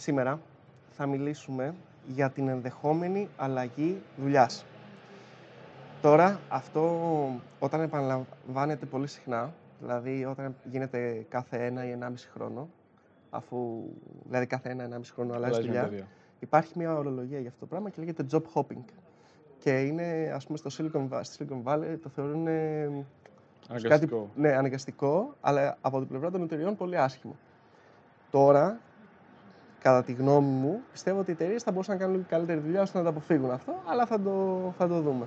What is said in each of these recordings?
Σήμερα θα μιλήσουμε για την ενδεχόμενη αλλαγή δουλειάς. Τώρα, αυτό όταν επαναλαμβάνεται πολύ συχνά, δηλαδή όταν γίνεται κάθε ένα ή ενάμιση χρόνο, αφού δηλαδή κάθε ένα-ενάμιση χρόνο αλλάζει Αλλάζει μια δουλειά, παιδεία. υπάρχει μια ορολογία για αυτό το πράγμα και λέγεται job hopping. Και είναι, ας πούμε, στο Silicon Valley, στη Silicon Valley το θεωρούν ε, Αναγκαστικό. ναι, αναγκαστικό, αλλά από την πλευρά των εταιριών πολύ άσχημο. Τώρα, κατά τη γνώμη μου, πιστεύω ότι οι εταιρείες θα μπορούσαν να κάνουν λίγο καλύτερη δουλειά ώστε να το αποφύγουν αυτό, αλλά θα το, θα το δούμε.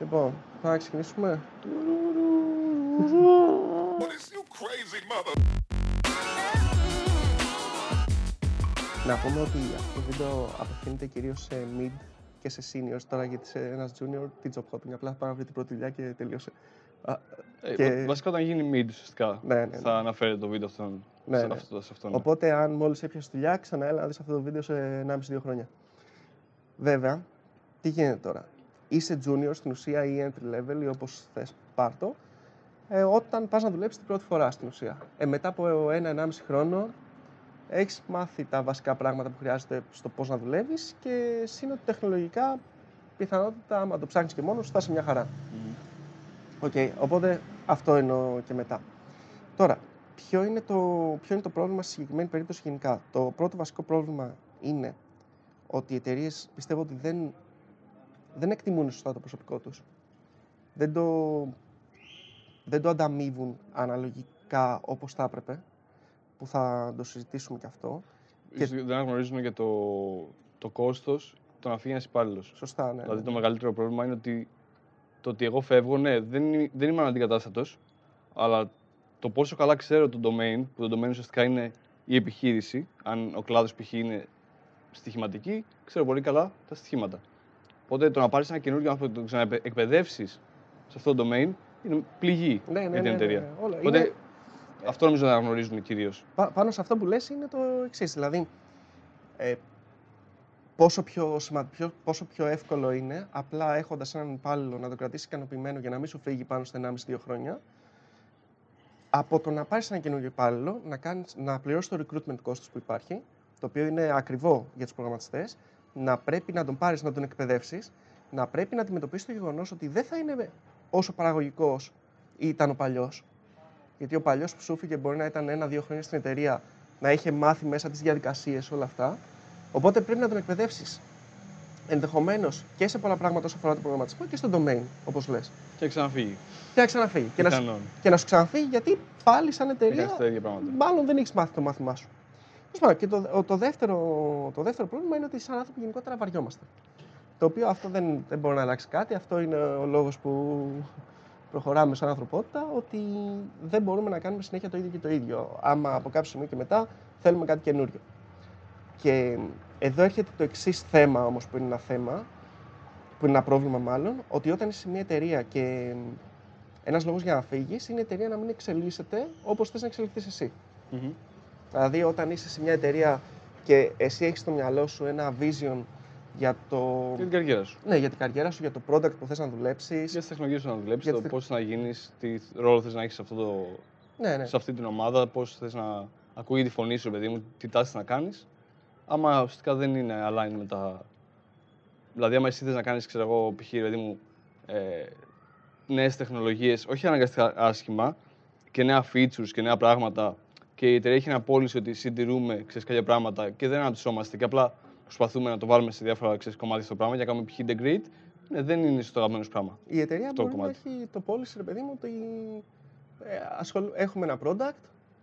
Λοιπόν, θα να ξεκινήσουμε. you crazy mother. Να πούμε ότι αυτό το βίντεο απευθύνεται κυρίως σε mid και σε seniors. Τώρα γιατί σε ένας junior, τι job hopping. Απλά θα πάρω αυτή την πρώτη δουλειά και τελείωσε. Α, Ε, και- Βασικά όταν γίνει mid ουσιαστικά Ναι, ναι, ναι. θα αναφέρει το βίντεο αυτόν. Ναι, σε ναι. αυτό. Σε αυτόν. Οπότε, αν μόλις έπιασες δουλειά, ξαναέλα να δεις αυτό το βίντεο σε 1,5-2 χρόνια. Βέβαια, τι γίνεται τώρα; Είσαι junior στην ουσία ή entry level ή όπως θες πάρτο, ε, όταν πας να δουλέψεις την πρώτη φορά στην ουσία. Ε, μετά από ένα-ενάμιση χρόνο έχεις μάθει τα βασικά πράγματα που χρειάζεται στο πώς να δουλεύεις και σύν ότι τεχνολογικά πιθανότητα, άμα το ψάχνεις και μόνος σου, θα είσαι μια χαρά. Μμμ. Οκ, οπότε αυτό εννοώ και μετά. Τώρα, ποιο είναι, το, ποιο είναι το πρόβλημα στη συγκεκριμένη περίπτωση γενικά. Το πρώτο βασικό πρόβλημα είναι ότι οι εταιρείες πιστεύω ότι δεν, δεν εκτιμούν σωστά το προσωπικό τους. Δεν το, δεν το ανταμείβουν αναλογικά όπως θα έπρεπε, που θα το συζητήσουμε και αυτό. Ίσως δεν αναγνωρίζουν και το, το κόστος το να φύγει ένα υπάλληλος. Σωστά, ναι. Δηλαδή ναι. το μεγαλύτερο πρόβλημα είναι ότι το ότι εγώ φεύγω, ναι, δεν, είμαι- δεν είμαι αναντικατάστατος, αλλά το πόσο καλά ξέρω το domain, που το domain ουσιαστικά είναι η επιχείρηση, αν ο κλάδος π.χ. είναι στοιχηματική, ξέρω πολύ καλά τα στοιχήματα. Οπότε το να πάρεις ένα καινούργιο άνθρωπο και το ξαναεκπαιδεύσεις σε αυτό το domain είναι πληγή Ναι, ναι, για ναι, την ναι, εταιρεία. ναι, όλα. Οπότε Είναι- αυτό νομίζω να αναγνωρίζουν κυρίως. Πα- πάνω σε αυτό που λες είναι το εξής. Δηλαδή, ε, πόσο, πιο σημα... πιο, πόσο πιο εύκολο είναι απλά έχοντας έναν υπάλληλο να το κρατήσει ικανοποιημένο για να μην σου φύγει πάνω στα 1,5-2 χρόνια, από το να πάρεις έναν καινούργιο υπάλληλο, να, κάνεις, να πληρώσεις το recruitment κόστος που υπάρχει, το οποίο είναι ακριβό για τους προγραμματιστές, να πρέπει να τον πάρεις να τον εκπαιδεύσεις, να πρέπει να αντιμετωπίσεις το γεγονός ότι δεν θα είναι όσο παραγωγικός ήταν ο παλιός, γιατί ο παλιός που σου έφυγε μπορεί να ήταν ένα-δύο χρόνια στην εταιρεία, να είχε μάθει μέσα τις διαδικασίες, όλα αυτά. Οπότε πρέπει να τον εκπαιδεύσεις. Ενδεχομένως και σε πολλά πράγματα όσο αφορά το προγραμματισμό και στο domain, όπως λες. Και ξαναφύγει. Και να ξαναφύγει. Και να, σου- Πιθανόν. και να σου ξαναφύγει γιατί πάλι σαν εταιρεία. Έκανε τα ίδια πράγματα. Μάλλον δεν έχεις μάθει το μάθημά σου. Τέλος πάντων, Και το, ο- το, δεύτερο, το δεύτερο πρόβλημα είναι ότι σαν άνθρωποι γενικότερα βαριόμαστε. Το οποίο αυτό δεν, δεν μπορεί να αλλάξει κάτι. Αυτό είναι ο λόγος που προχωράμε σαν ανθρωπότητα, ότι δεν μπορούμε να κάνουμε συνέχεια το ίδιο και το ίδιο. Άμα από κάποιο σημείο και μετά θέλουμε κάτι καινούριο. Και εδώ έρχεται το εξής θέμα όμως που είναι ένα θέμα, που είναι ένα πρόβλημα μάλλον, ότι όταν είσαι σε μια εταιρεία και ένας λόγος για να φύγεις είναι η εταιρεία να μην εξελίσσεται όπως θες να εξελιχθείς εσύ. Μμμ. Δηλαδή, όταν είσαι σε μια εταιρεία και εσύ έχεις στο μυαλό σου ένα vision για, το... Για την καριέρα σου. ναι, για την καριέρα σου, για το product που θες να δουλέψεις. Για τις τεχνολογίες που να δουλέψεις, Για το τις πώς να γίνεις, τι ρόλο θες να έχεις σε, αυτό το, Ναι, ναι. σε αυτή την ομάδα, πώς θες να ακούει τη φωνή σου, παιδί μου, τι τάση να κάνεις. Άμα ουσιαστικά δεν είναι align με τα. Δηλαδή, άμα εσύ θες να κάνεις, ξέρω εγώ, π.χ. παιδί μου, ε, νέες τεχνολογίες, όχι αναγκαστικά άσχημα, και νέα features και νέα πράγματα, και η εταιρεία έχει ένα πώληση ότι συντηρούμε ξέρεις, κάποια πράγματα και δεν αναπτυσσόμαστε και απλά προσπαθούμε να το βάλουμε σε διάφορα ξέρεις, κομμάτια στο πράγμα για να κάνουμε π.χ. integrate, ναι, δεν είναι στο αγαπημένο σου πράγμα. Η εταιρεία Αυτό μπορεί το να κομμάτι. έχει το policy, ρε παιδί μου, ότι ε, ασχολ- έχουμε ένα product,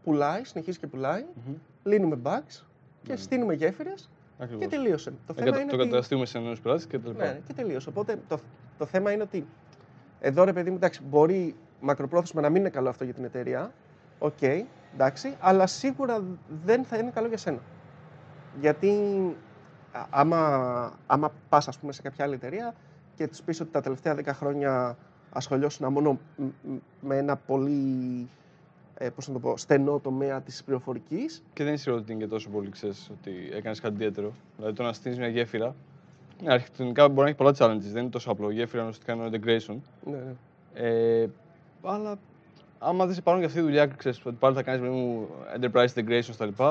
πουλάει, συνεχίζει και πουλάει, Μμμ. λύνουμε bugs και Ναι. στείνουμε γέφυρες και Ακριβώς. τελείωσε. Το Ε, θέμα κατα- είναι το ότι... καταστήσουμε σε νέου πελάτε και τα λοιπά. Ναι, και τελείωσε. Οπότε το, το θέμα είναι ότι εδώ ρε παιδί μου, εντάξει, μπορεί μακροπρόθεσμα να μην είναι καλό αυτό για την εταιρεία. Οκ, εντάξει, αλλά σίγουρα δεν θα είναι καλό για σένα. Γιατί α- άμα, άμα πας, ας πούμε, σε κάποια άλλη εταιρεία και του πεις ότι τα τελευταία 10 χρόνια ασχολιόσουν μόνο μ- μ- με ένα πολύ ε, πώς να το πω, στενό τομέα της πληροφορικής Και δεν ισχύει ότι είναι και τόσο πολύ, ξέρεις, ότι έκανες κάτι ιδιαίτερο. Δηλαδή το να στείλεις μια γέφυρα. Ναι, αρχιτεκτονικά μπορεί να έχει πολλά challenges, δεν είναι τόσο απλό. Γέφυρα ουσιαστικά είναι integration. ναι, ναι. Ε, αλλά άμα δεν σε πάρουν για αυτή τη δουλειά, ξέρεις, ότι πάλι θα κάνεις μου enterprise integration κτλ.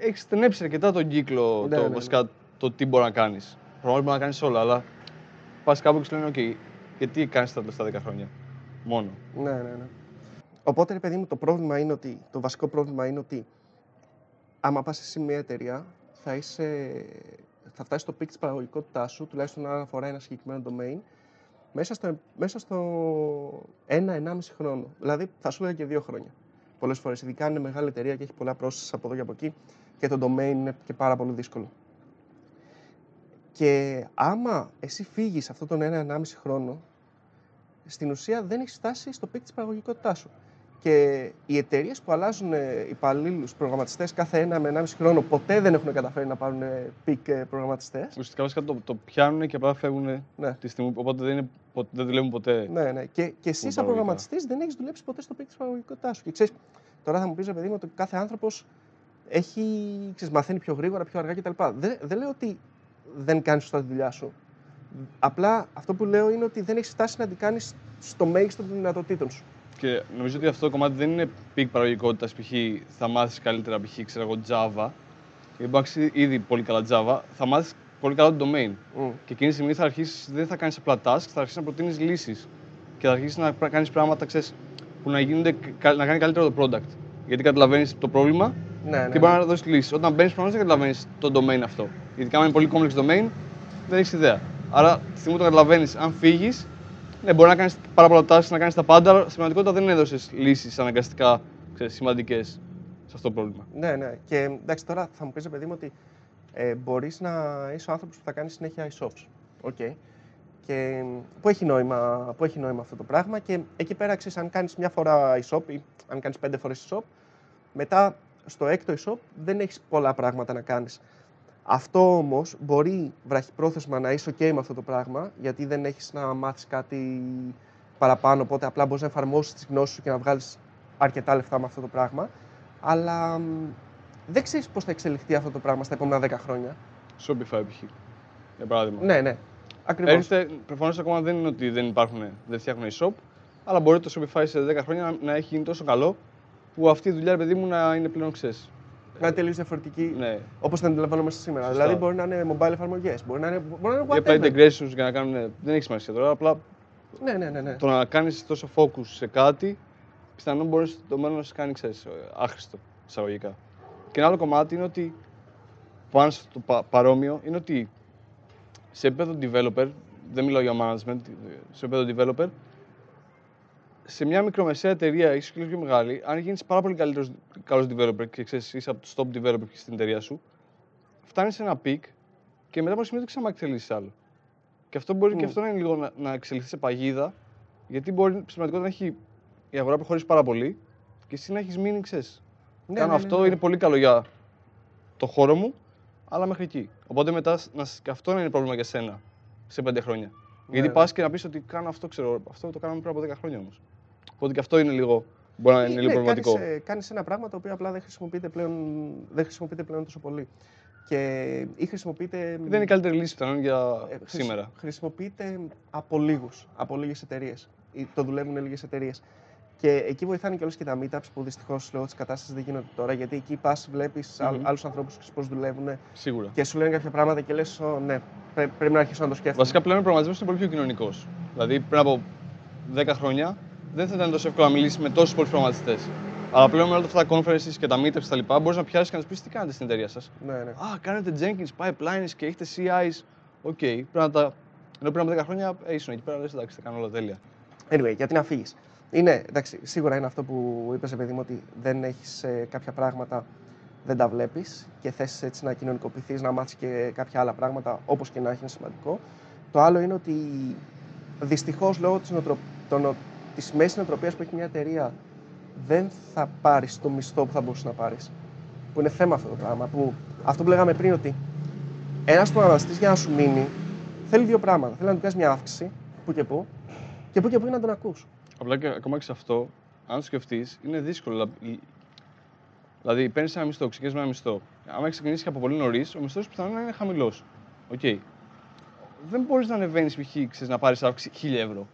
έχεις στενέψει αρκετά τον κύκλο, Ναι, το, ναι, ναι. βασικά το τι μπορεί να κάνεις. Προφανώς μπορεί να κάνεις όλα, αλλά πας κάπου και σου λένε: OK, και τι κάνεις τα τελευταία 10 χρόνια. Μόνο. Ναι, ναι, ναι. Οπότε, ρε παιδί μου, το πρόβλημα είναι ότι, το βασικό πρόβλημα είναι ότι άμα πας σε μια εταιρεία, θα, είσαι, θα φτάσεις στο peak της παραγωγικότητάς σου, τουλάχιστον αν αφορά ένα συγκεκριμένο domain, μέσα στο, μέσα στο ένα-ενάμιση χρόνο. Δηλαδή, θα σου έλεγα και δύο χρόνια. Πολλές φορές, ειδικά αν είναι μεγάλη εταιρεία και έχει πολλά processes από εδώ και από εκεί και το domain είναι και πάρα πολύ δύσκολο. Και άμα εσύ φύγεις αυτόν τον ένα-ενάμιση χρόνο, στην ουσία δεν έχεις φτάσει στο peak της παραγωγικότητάς σου. Και οι εταιρείες που αλλάζουν υπαλλήλους προγραμματιστές κάθε ένα με ενάμιση χρόνο ποτέ δεν έχουν καταφέρει να πάρουν peak προγραμματιστές. Ουσιαστικά βασικά το, το πιάνουν και απλά φεύγουν Ναι. τη στιγμή. Οπότε δεν, είναι, πο- δεν δουλεύουν ποτέ. Ναι, ναι. Και, και εσύ, σαν παραγωγικά. προγραμματιστής, δεν έχεις δουλέψει ποτέ στο peak της παραγωγικότητάς σου. Και ξέρεις, τώρα θα μου πεις, ρε παιδί μου, ότι κάθε άνθρωπος έχει, ξέρεις, μαθαίνει πιο γρήγορα, πιο αργά κτλ. Δεν, δεν λέω ότι δεν κάνεις σωστά τη δουλειά σου. Απλά αυτό που λέω είναι ότι δεν έχεις φτάσει να την κάνεις στο μέγιστο των δυνατοτήτων σου. Και νομίζω ότι αυτό το κομμάτι δεν είναι peak παραγωγικότητας. Π.χ. θα μάθεις καλύτερα π.χ. ξέρω εγώ Java. Γιατί μπορεί να έχεις ήδη πολύ καλά Java, θα μάθεις πολύ καλά το domain. Μμ. Και εκείνη τη στιγμή θα αρχίσεις, δεν θα κάνεις απλά tasks, θα αρχίσεις να προτείνεις λύσεις. Και θα αρχίσεις να κάνεις πράγματα ξέρεις, που να, γίνονται, κα- να κάνει καλύτερο το product. Γιατί καταλαβαίνεις το πρόβλημα Ναι, ναι. και μπορεί να δώσεις λύση. Όταν μπαίνεις προφανώς δεν καταλαβαίνεις το domain αυτό. Γιατί άμα είναι πολύ complex domain, δεν έχεις ιδέα. Άρα, τη στιγμή που το καταλαβαίνεις, αν φύγεις, ναι, μπορεί να κάνεις πάρα πολλά tasks, να κάνεις τα πάντα, αλλά στην πραγματικότητα δεν έδωσε λύσεις αναγκαστικά σημαντικές σε αυτό το πρόβλημα. Ναι, ναι. Και εντάξει, τώρα θα μου πεις, παιδί μου, ότι ε, μπορείς να είσαι ο άνθρωπος που θα κάνει συνέχεια e-shops. OK. Και που έχει, νόημα, που έχει νόημα αυτό το πράγμα. Και εκεί πέρα, ξέρεις, αν κάνεις μια φορά e-shop ή αν κάνεις πέντε φορές e-shop, μετά στο έκτο e-shop δεν έχεις πολλά πράγματα να κάνεις. Αυτό όμως μπορεί βραχυπρόθεσμα να είσαι OK με αυτό το πράγμα, γιατί δεν έχεις να μάθεις κάτι παραπάνω. Οπότε απλά μπορείς να εφαρμόσεις τις γνώσεις σου και να βγάλεις αρκετά λεφτά με αυτό το πράγμα. Αλλά μ, δεν ξέρεις πώς θα εξελιχθεί αυτό το πράγμα στα επόμενα 10 χρόνια. Shopify π.χ. Για παράδειγμα. Ναι, ναι. Ακριβώς. Έρχεται, προφανώς ακόμα δεν είναι ότι δεν υπάρχουν, δεν φτιάχνουν e-shop, αλλά μπορεί το Shopify σε 10 χρόνια να, να έχει γίνει τόσο καλό που αυτή η δουλειά, ρε παιδί μου, να είναι πλέον ξέρεις. Να είναι τελείως διαφορετική Ναι. όπως την αντιλαμβανόμαστε σήμερα. Σωστά. Δηλαδή μπορεί να είναι mobile εφαρμογές, μπορεί να είναι, μπορεί να είναι Ή απλά whatever. integrations για να κάνουν. Δεν έχει σημασία τώρα. Απλά Ναι, ναι, ναι. ναι. το να κάνεις τόσο focus σε κάτι, πιθανόν μπορείς στο μέλλον να σε κάνει ξέρεις, άχρηστο εισαγωγικά. Και ένα άλλο κομμάτι είναι ότι πάνω στο πα- παρόμοιο είναι ότι σε επίπεδο developer, δεν μιλάω για management, σε επίπεδο developer, σε μια μικρομεσαία εταιρεία, ίσω και λίγο πιο μεγάλη, αν γίνεις πάρα πολύ καλύτερος, καλός developer και ξέρεις, είσαι από τους top developer στην εταιρεία σου, φτάνεις σε ένα peak και μετά από ένα σημείο δεν ξαναεξελίσσει άλλο. Και αυτό μπορεί και Μμ. αυτό να είναι λίγο να, να εξελιχθεί σε παγίδα, γιατί μπορεί στην πραγματικότητα να έχει η αγορά προχωρήσει πάρα πολύ και εσύ να έχεις μείνει, ξέρεις. Ναι, Κάνω ναι, ναι, αυτό, ναι. είναι πολύ καλό για το χώρο μου, αλλά μέχρι εκεί. Οπότε μετά να, σ- και αυτό να είναι πρόβλημα για σένα σε πέντε χρόνια. Γιατί ναι. πας και να πεις ότι κάνω αυτό, ξέρω, αυτό το κάναμε πριν από 10 χρόνια όμως. Οπότε και αυτό είναι λίγο, μπορεί να είναι λίγο προβληματικό. Κάνεις, ε, κάνεις ένα πράγμα το οποίο απλά δεν χρησιμοποιείται πλέον, δεν χρησιμοποιείται πλέον τόσο πολύ. Και ή χρησιμοποιείται. Δεν είναι η καλύτερη λύση πιθανόν για ε, χρησι- σήμερα. Χρησιμοποιείται από λίγους, από λίγες εταιρείες. Το δουλεύουν λίγες εταιρείες. Και εκεί βοηθάνε και όλες και τα meetups που δυστυχώς λόγω της κατάστασης δεν γίνονται τώρα. Γιατί εκεί πας, βλέπεις Μμμ. άλλους ανθρώπους πώς δουλεύουν Σίγουρα. και σου λένε κάποια πράγματα και λες: Ναι, πρέ- πρέπει να αρχίσω να το σκέφτομαι. Βασικά πλέον ο προγραμματισμός είναι πολύ πιο κοινωνικός. Δηλαδή πριν από 10 χρόνια δεν θα ήταν τόσο εύκολο να μιλήσεις με τόσους πολλούς προγραμματιστές. Αλλά πλέον με όλα αυτά τα conferences και τα meetups και τα λοιπά, μπορείς να πιάσεις και να του πεις τι κάνετε στην εταιρεία σας; Ναι, ναι. Α, κάνετε Jenkins, pipelines και έχετε CIs. OK, πρέπει να τα. Ενώ πριν από 10 χρόνια ε, ήσουν εκεί πέρα, λες εντάξει, τα κάνω όλα τέλεια. Anyway, γιατί να φύγεις. Είναι, εντάξει, σίγουρα είναι αυτό που είπες, παιδί μου, ότι δεν έχεις κάποια πράγματα, δεν τα βλέπεις και θες έτσι να κοινωνικοποιηθείς, να μάθεις και κάποια άλλα πράγματα, όπως και να έχει, είναι σημαντικό. Το άλλο είναι ότι δυστυχώς λόγω της νοοτρο... το της μέσης νοοτροπίας που έχει μια εταιρεία, δεν θα πάρεις το μισθό που θα μπορούσες να πάρεις. Που είναι θέμα αυτό το πράγμα. Που, αυτό που λέγαμε πριν, ότι ένας προγραμματιστής για να σου μείνει θέλει δύο πράγματα. Θέλει να του κάνει μια αύξηση, που και που, και που και που είναι να τον ακούς. Απλά και ακόμα και σε αυτό, αν το σκεφτείς, είναι δύσκολο. Δηλαδή- Δηλαδή, παίρνεις ένα μισθό, ξεκινάς με ένα μισθό. Αν έχεις ξεκινήσει και από πολύ νωρίς, ο μισθός πιθανόν να είναι χαμηλός. Οκ. Δεν μπορείς να ανεβαίνεις π.χ. ξέρεις, να πάρεις αύξηση 1000 ευρώ.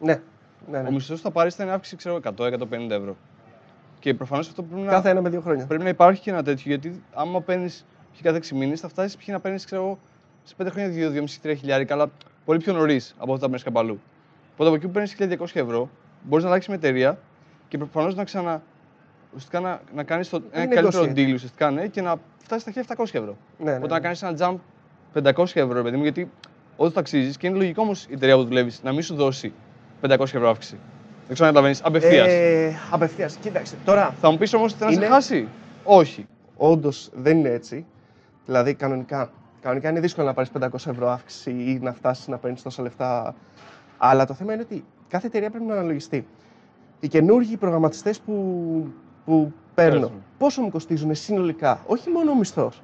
Ναι, ναι, ναι. Ο μισθός που θα πάρει θα είναι αύξηση ξέρω, 100-150 ευρώ. Και προφανώς αυτό πρέπει να, Κάθε ένα με δύο χρόνια. πρέπει να υπάρχει και ένα τέτοιο. Γιατί άμα παίρνεις κάθε 6 μήνες, θα φτάσεις π.χ. να παίρνεις, ξέρω εγώ, σε 5 χρόνια 2-2,5-3 χιλιάρικα, αλλά πολύ πιο νωρίς από αυτό θα παίρνεις κάπου αλλού. Οπότε από εκεί που παίρνεις 1200 ευρώ, μπορείς να αλλάξεις με εταιρεία και προφανώς να ξανα. Ουσιαστικά να, να κάνεις ένα Είναι καλύτερο negotiate. deal ουσιαστικά, ναι, και να φτάσεις στα 1700 ευρώ. Ναι, ναι, Οπότε ναι. να κάνεις ένα jump 500 ευρώ, ρε παιδί μου, γιατί όταν το αξίζει και είναι λογικό όμως η εταιρεία που δουλεύεις να μην σου δώσει 500 ευρώ αύξηση. Δεν ξέρω αν καταλαβαίνεις. Απευθείας. Ε, Απευθείας. Κοίταξε. Τώρα, Θα μου πεις όμως ότι θα να σε είναι- χάσει; Όχι. όντως δεν είναι έτσι. Δηλαδή, κανονικά, κανονικά είναι δύσκολο να πάρεις 500 ευρώ αύξηση ή να φτάσεις να παίρνεις τόσα λεφτά. Αλλά το θέμα είναι ότι κάθε εταιρεία πρέπει να αναλογιστεί. Οι καινούργιοι προγραμματιστές που, που παίρνω, Παίρνουν. πόσο μου κοστίζουν συνολικά, όχι μόνο ο μισθός,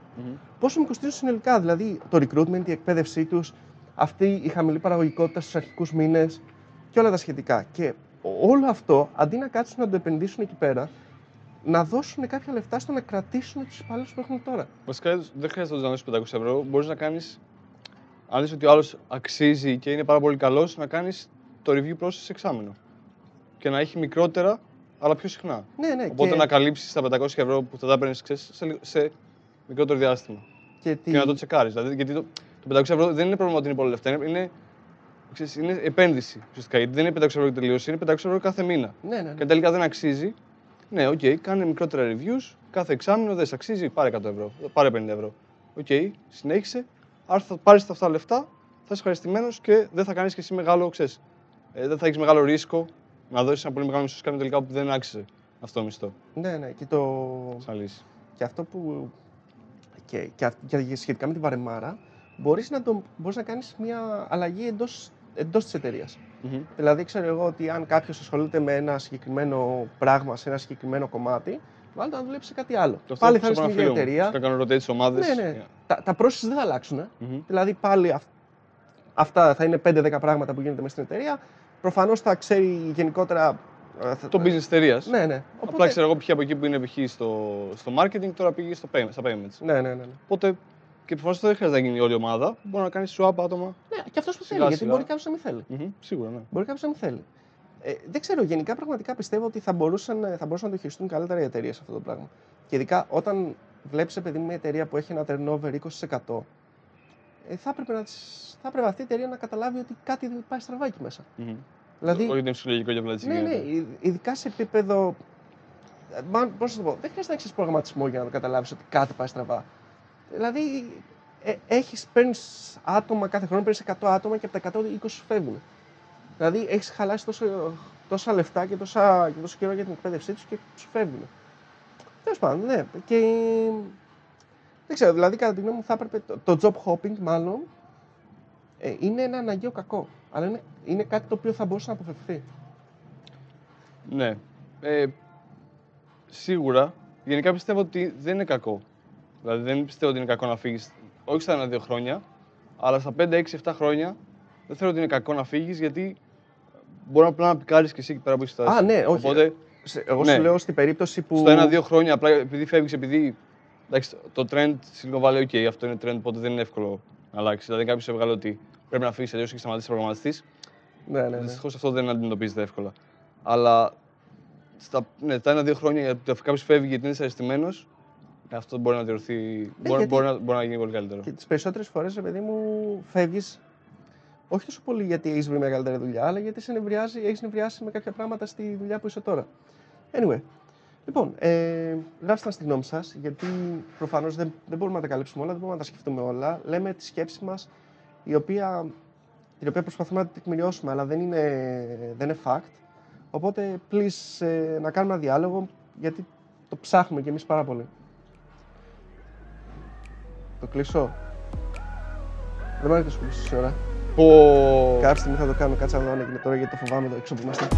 πόσο μου κοστίζουν συνολικά; Δηλαδή, το recruitment, η εκπαίδευσή τους, αυτή η χαμηλή παραγωγικότητα στους αρχικούς μήνες και όλα τα σχετικά. Και όλο αυτό, αντί να κάτσουν να το επενδύσουν εκεί πέρα, να δώσουν κάποια λεφτά στο να κρατήσουν του υπαλλήλου που έχουν τώρα. Βασικά δεν χρειάζεται να δώσει 500 ευρώ. Μπορείς να κάνεις. Αν δει ότι ο άλλος αξίζει και είναι πάρα πολύ καλός, να κάνεις το review process σε εξάμεινο. Και να έχει μικρότερα, αλλά πιο συχνά. Ναι, ναι. Οπότε και, να καλύψεις τα 500 ευρώ που θα τα παίρνει σε, λι- σε μικρότερο διάστημα. και, τι- Και να το τσεκάρεις. Δηλαδή, γιατί το, το 500 ευρώ δεν είναι πρόβλημα ότι είναι πολλά λεφτά. Είναι, είναι, ξέρεις, είναι επένδυση ουσιαστικά. Γιατί δεν είναι 500 ευρώ και τελείωση, είναι 500 ευρώ κάθε μήνα. Ναι, ναι, ναι. Και τελικά δεν αξίζει. Ναι, οκ, κάνε μικρότερα reviews. Κάθε εξάμηνο δεν σε αξίζει, πάρε 100 ευρώ, πάρε 50 ευρώ. Οκ, συνέχισε. Άρα θα πάρεις αυτά τα λεφτά, θα είσαι ευχαριστημένος και δεν θα κάνεις και εσύ μεγάλο, ξέρεις, ε, δεν θα έχεις μεγάλο ρίσκο να δώσεις ένα πολύ μεγάλο μισθό σε κάποιον τελικά που δεν άξιζε αυτό το μισθό. ναι, ναι. Και, το... Σαν λύση. και αυτό που. Και, και, αυ- και σχετικά με την βαρεμάρα, μπορείς να, το... μπορείς να κάνεις μια αλλαγή εντός εντός της εταιρείας. Μμμ. Δηλαδή, ξέρω εγώ ότι αν κάποιος ασχολείται με ένα συγκεκριμένο πράγμα σε ένα συγκεκριμένο κομμάτι, βάλτε να δουλέψει σε κάτι άλλο. Και αυτό Πάλι θα έχω είναι στην από ίδια ένα φίλο μου. εταιρεία. Θα κάνω rotate τις ομάδες. Ναι, ναι. Τα, τα process δεν θα αλλάξουν. ε. Μμμ. Δηλαδή πάλι αυ- αυτά θα είναι 5-10 πράγματα που γίνεται μέσα στην εταιρεία. Προφανώς θα ξέρει γενικότερα. ε, θα- Το business εταιρείας. Ναι, ναι. Απλά ξέρω εγώ πια από εκεί που είναι π.χ. στο, στο marketing, τώρα πήγε στο payment, στα payments. Ναι, ναι, ναι. ναι. Οπότε και προφανώς δεν χρειάζεται να γίνει όλη η ομάδα. Μπορεί να κάνεις swap άτομα. Ναι και αυτός που θέλει. Σιγά, Γιατί σιγά. μπορεί κάποιος να μην θέλει. Μμμ, Σίγουρα, ναι. Μπορεί κάποιος να μην θέλει. Ε, δεν ξέρω, γενικά πραγματικά πιστεύω ότι θα μπορούσαν, θα μπορούσαν να το χειριστούν καλύτερα οι εταιρείες αυτό το πράγμα. Και ειδικά όταν βλέπεις, παιδί μου, μια εταιρεία που έχει ένα turnover 20%, ε, θα, έπρεπε να, της- θα έπρεπε αυτή η εταιρεία να καταλάβει ότι κάτι δεν πάει στραβά εκεί μέσα. Μμμ. Δηλαδή, Όχι ότι είναι ψυχολογικό για απλά έτσι Ναι, ναι, γίνεται. ει- ειδικά σε επίπεδο. ε, Μα, πώς να το πω, δεν χρειάζεται να έχεις προγραμματισμό για να το καταλάβεις ότι κάτι πάει στραβά. Δηλαδή, ε, έχεις, παίρνεις άτομα κάθε χρόνο, παίρνεις 100 άτομα και από τα 100 20 σου φεύγουν. Δηλαδή, έχεις χαλάσει τόσο, τόσα λεφτά και, τόσα, και τόσο καιρό για την εκπαίδευσή τους και σου φεύγουν. Τέλος πάντων, ναι. Και δεν ξέρω, δηλαδή κατά τη γνώμη μου θα έπρεπε το, το job hopping μάλλον ε, είναι ένα αναγκαίο κακό. Αλλά είναι, είναι κάτι το οποίο θα μπορούσε να αποφευθεί. Ναι. Ε, σίγουρα. Γενικά πιστεύω ότι δεν είναι κακό. Δηλαδή δεν πιστεύω ότι είναι κακό να φύγεις. Όχι στα ένα-δύο χρόνια, αλλά στα 5, 6, 7 χρόνια δεν θεωρώ ότι είναι κακό να φύγεις γιατί μπορεί απλά να πικάρεις και εσύ εκεί πέρα που είσαι φτάσει. Α, ναι, όχι. Οπότε Σε- Εγώ Ναι. σου λέω στην περίπτωση που. στο ένα-δύο χρόνια, απλά επειδή φεύγεις, επειδή. Εντάξει, το trend στη Silicon Valley, OK, αυτό είναι trend, οπότε δεν είναι εύκολο να αλλάξει. Δηλαδή, κάποιος έβγαλε ότι πρέπει να φύγεις αλλιώ έχει σταματήσεις προγραμματιστής. Ναι, ναι, ναι. Δυστυχώς αυτό δεν αντιμετωπίζεται εύκολα. Αλλά στα, ναι, τα ένα-δύο χρόνια γιατί κάποιος φεύγει γιατί είναι δυσαρεστημένος, αυτό μπορεί να διορθεί. μπορεί, Ε, γιατί- μπορεί, να, μπορεί να γίνει πολύ καλύτερο. Και τις περισσότερες φορές, ρε παιδί μου, φεύγεις. Όχι τόσο πολύ γιατί έχει βρει μεγαλύτερη δουλειά, αλλά γιατί σε νευριάζει, έχεις νευριάσει με κάποια πράγματα στη δουλειά που είσαι τώρα. Anyway. Λοιπόν, ε, γράψτε μας τη γνώμη σας, γιατί προφανώς δεν, δεν μπορούμε να τα καλύψουμε όλα, δεν μπορούμε να τα σκεφτούμε όλα. Λέμε τη σκέψη μας, η οποία, την οποία προσπαθούμε να την τεκμηριώσουμε, αλλά δεν είναι, δεν είναι fact. Οπότε, please, ε, να κάνουμε ένα διάλογο, γιατί το ψάχνουμε κι εμείς πάρα πολύ. Το κλείσω. Δεν μ' αρέσει να σου κλείσω ώρα. Πω. Κάποια στιγμή θα το κάνω, κάτσε να δω αν έγινε τώρα γιατί το φοβάμαι εδώ έξω που είμαστε.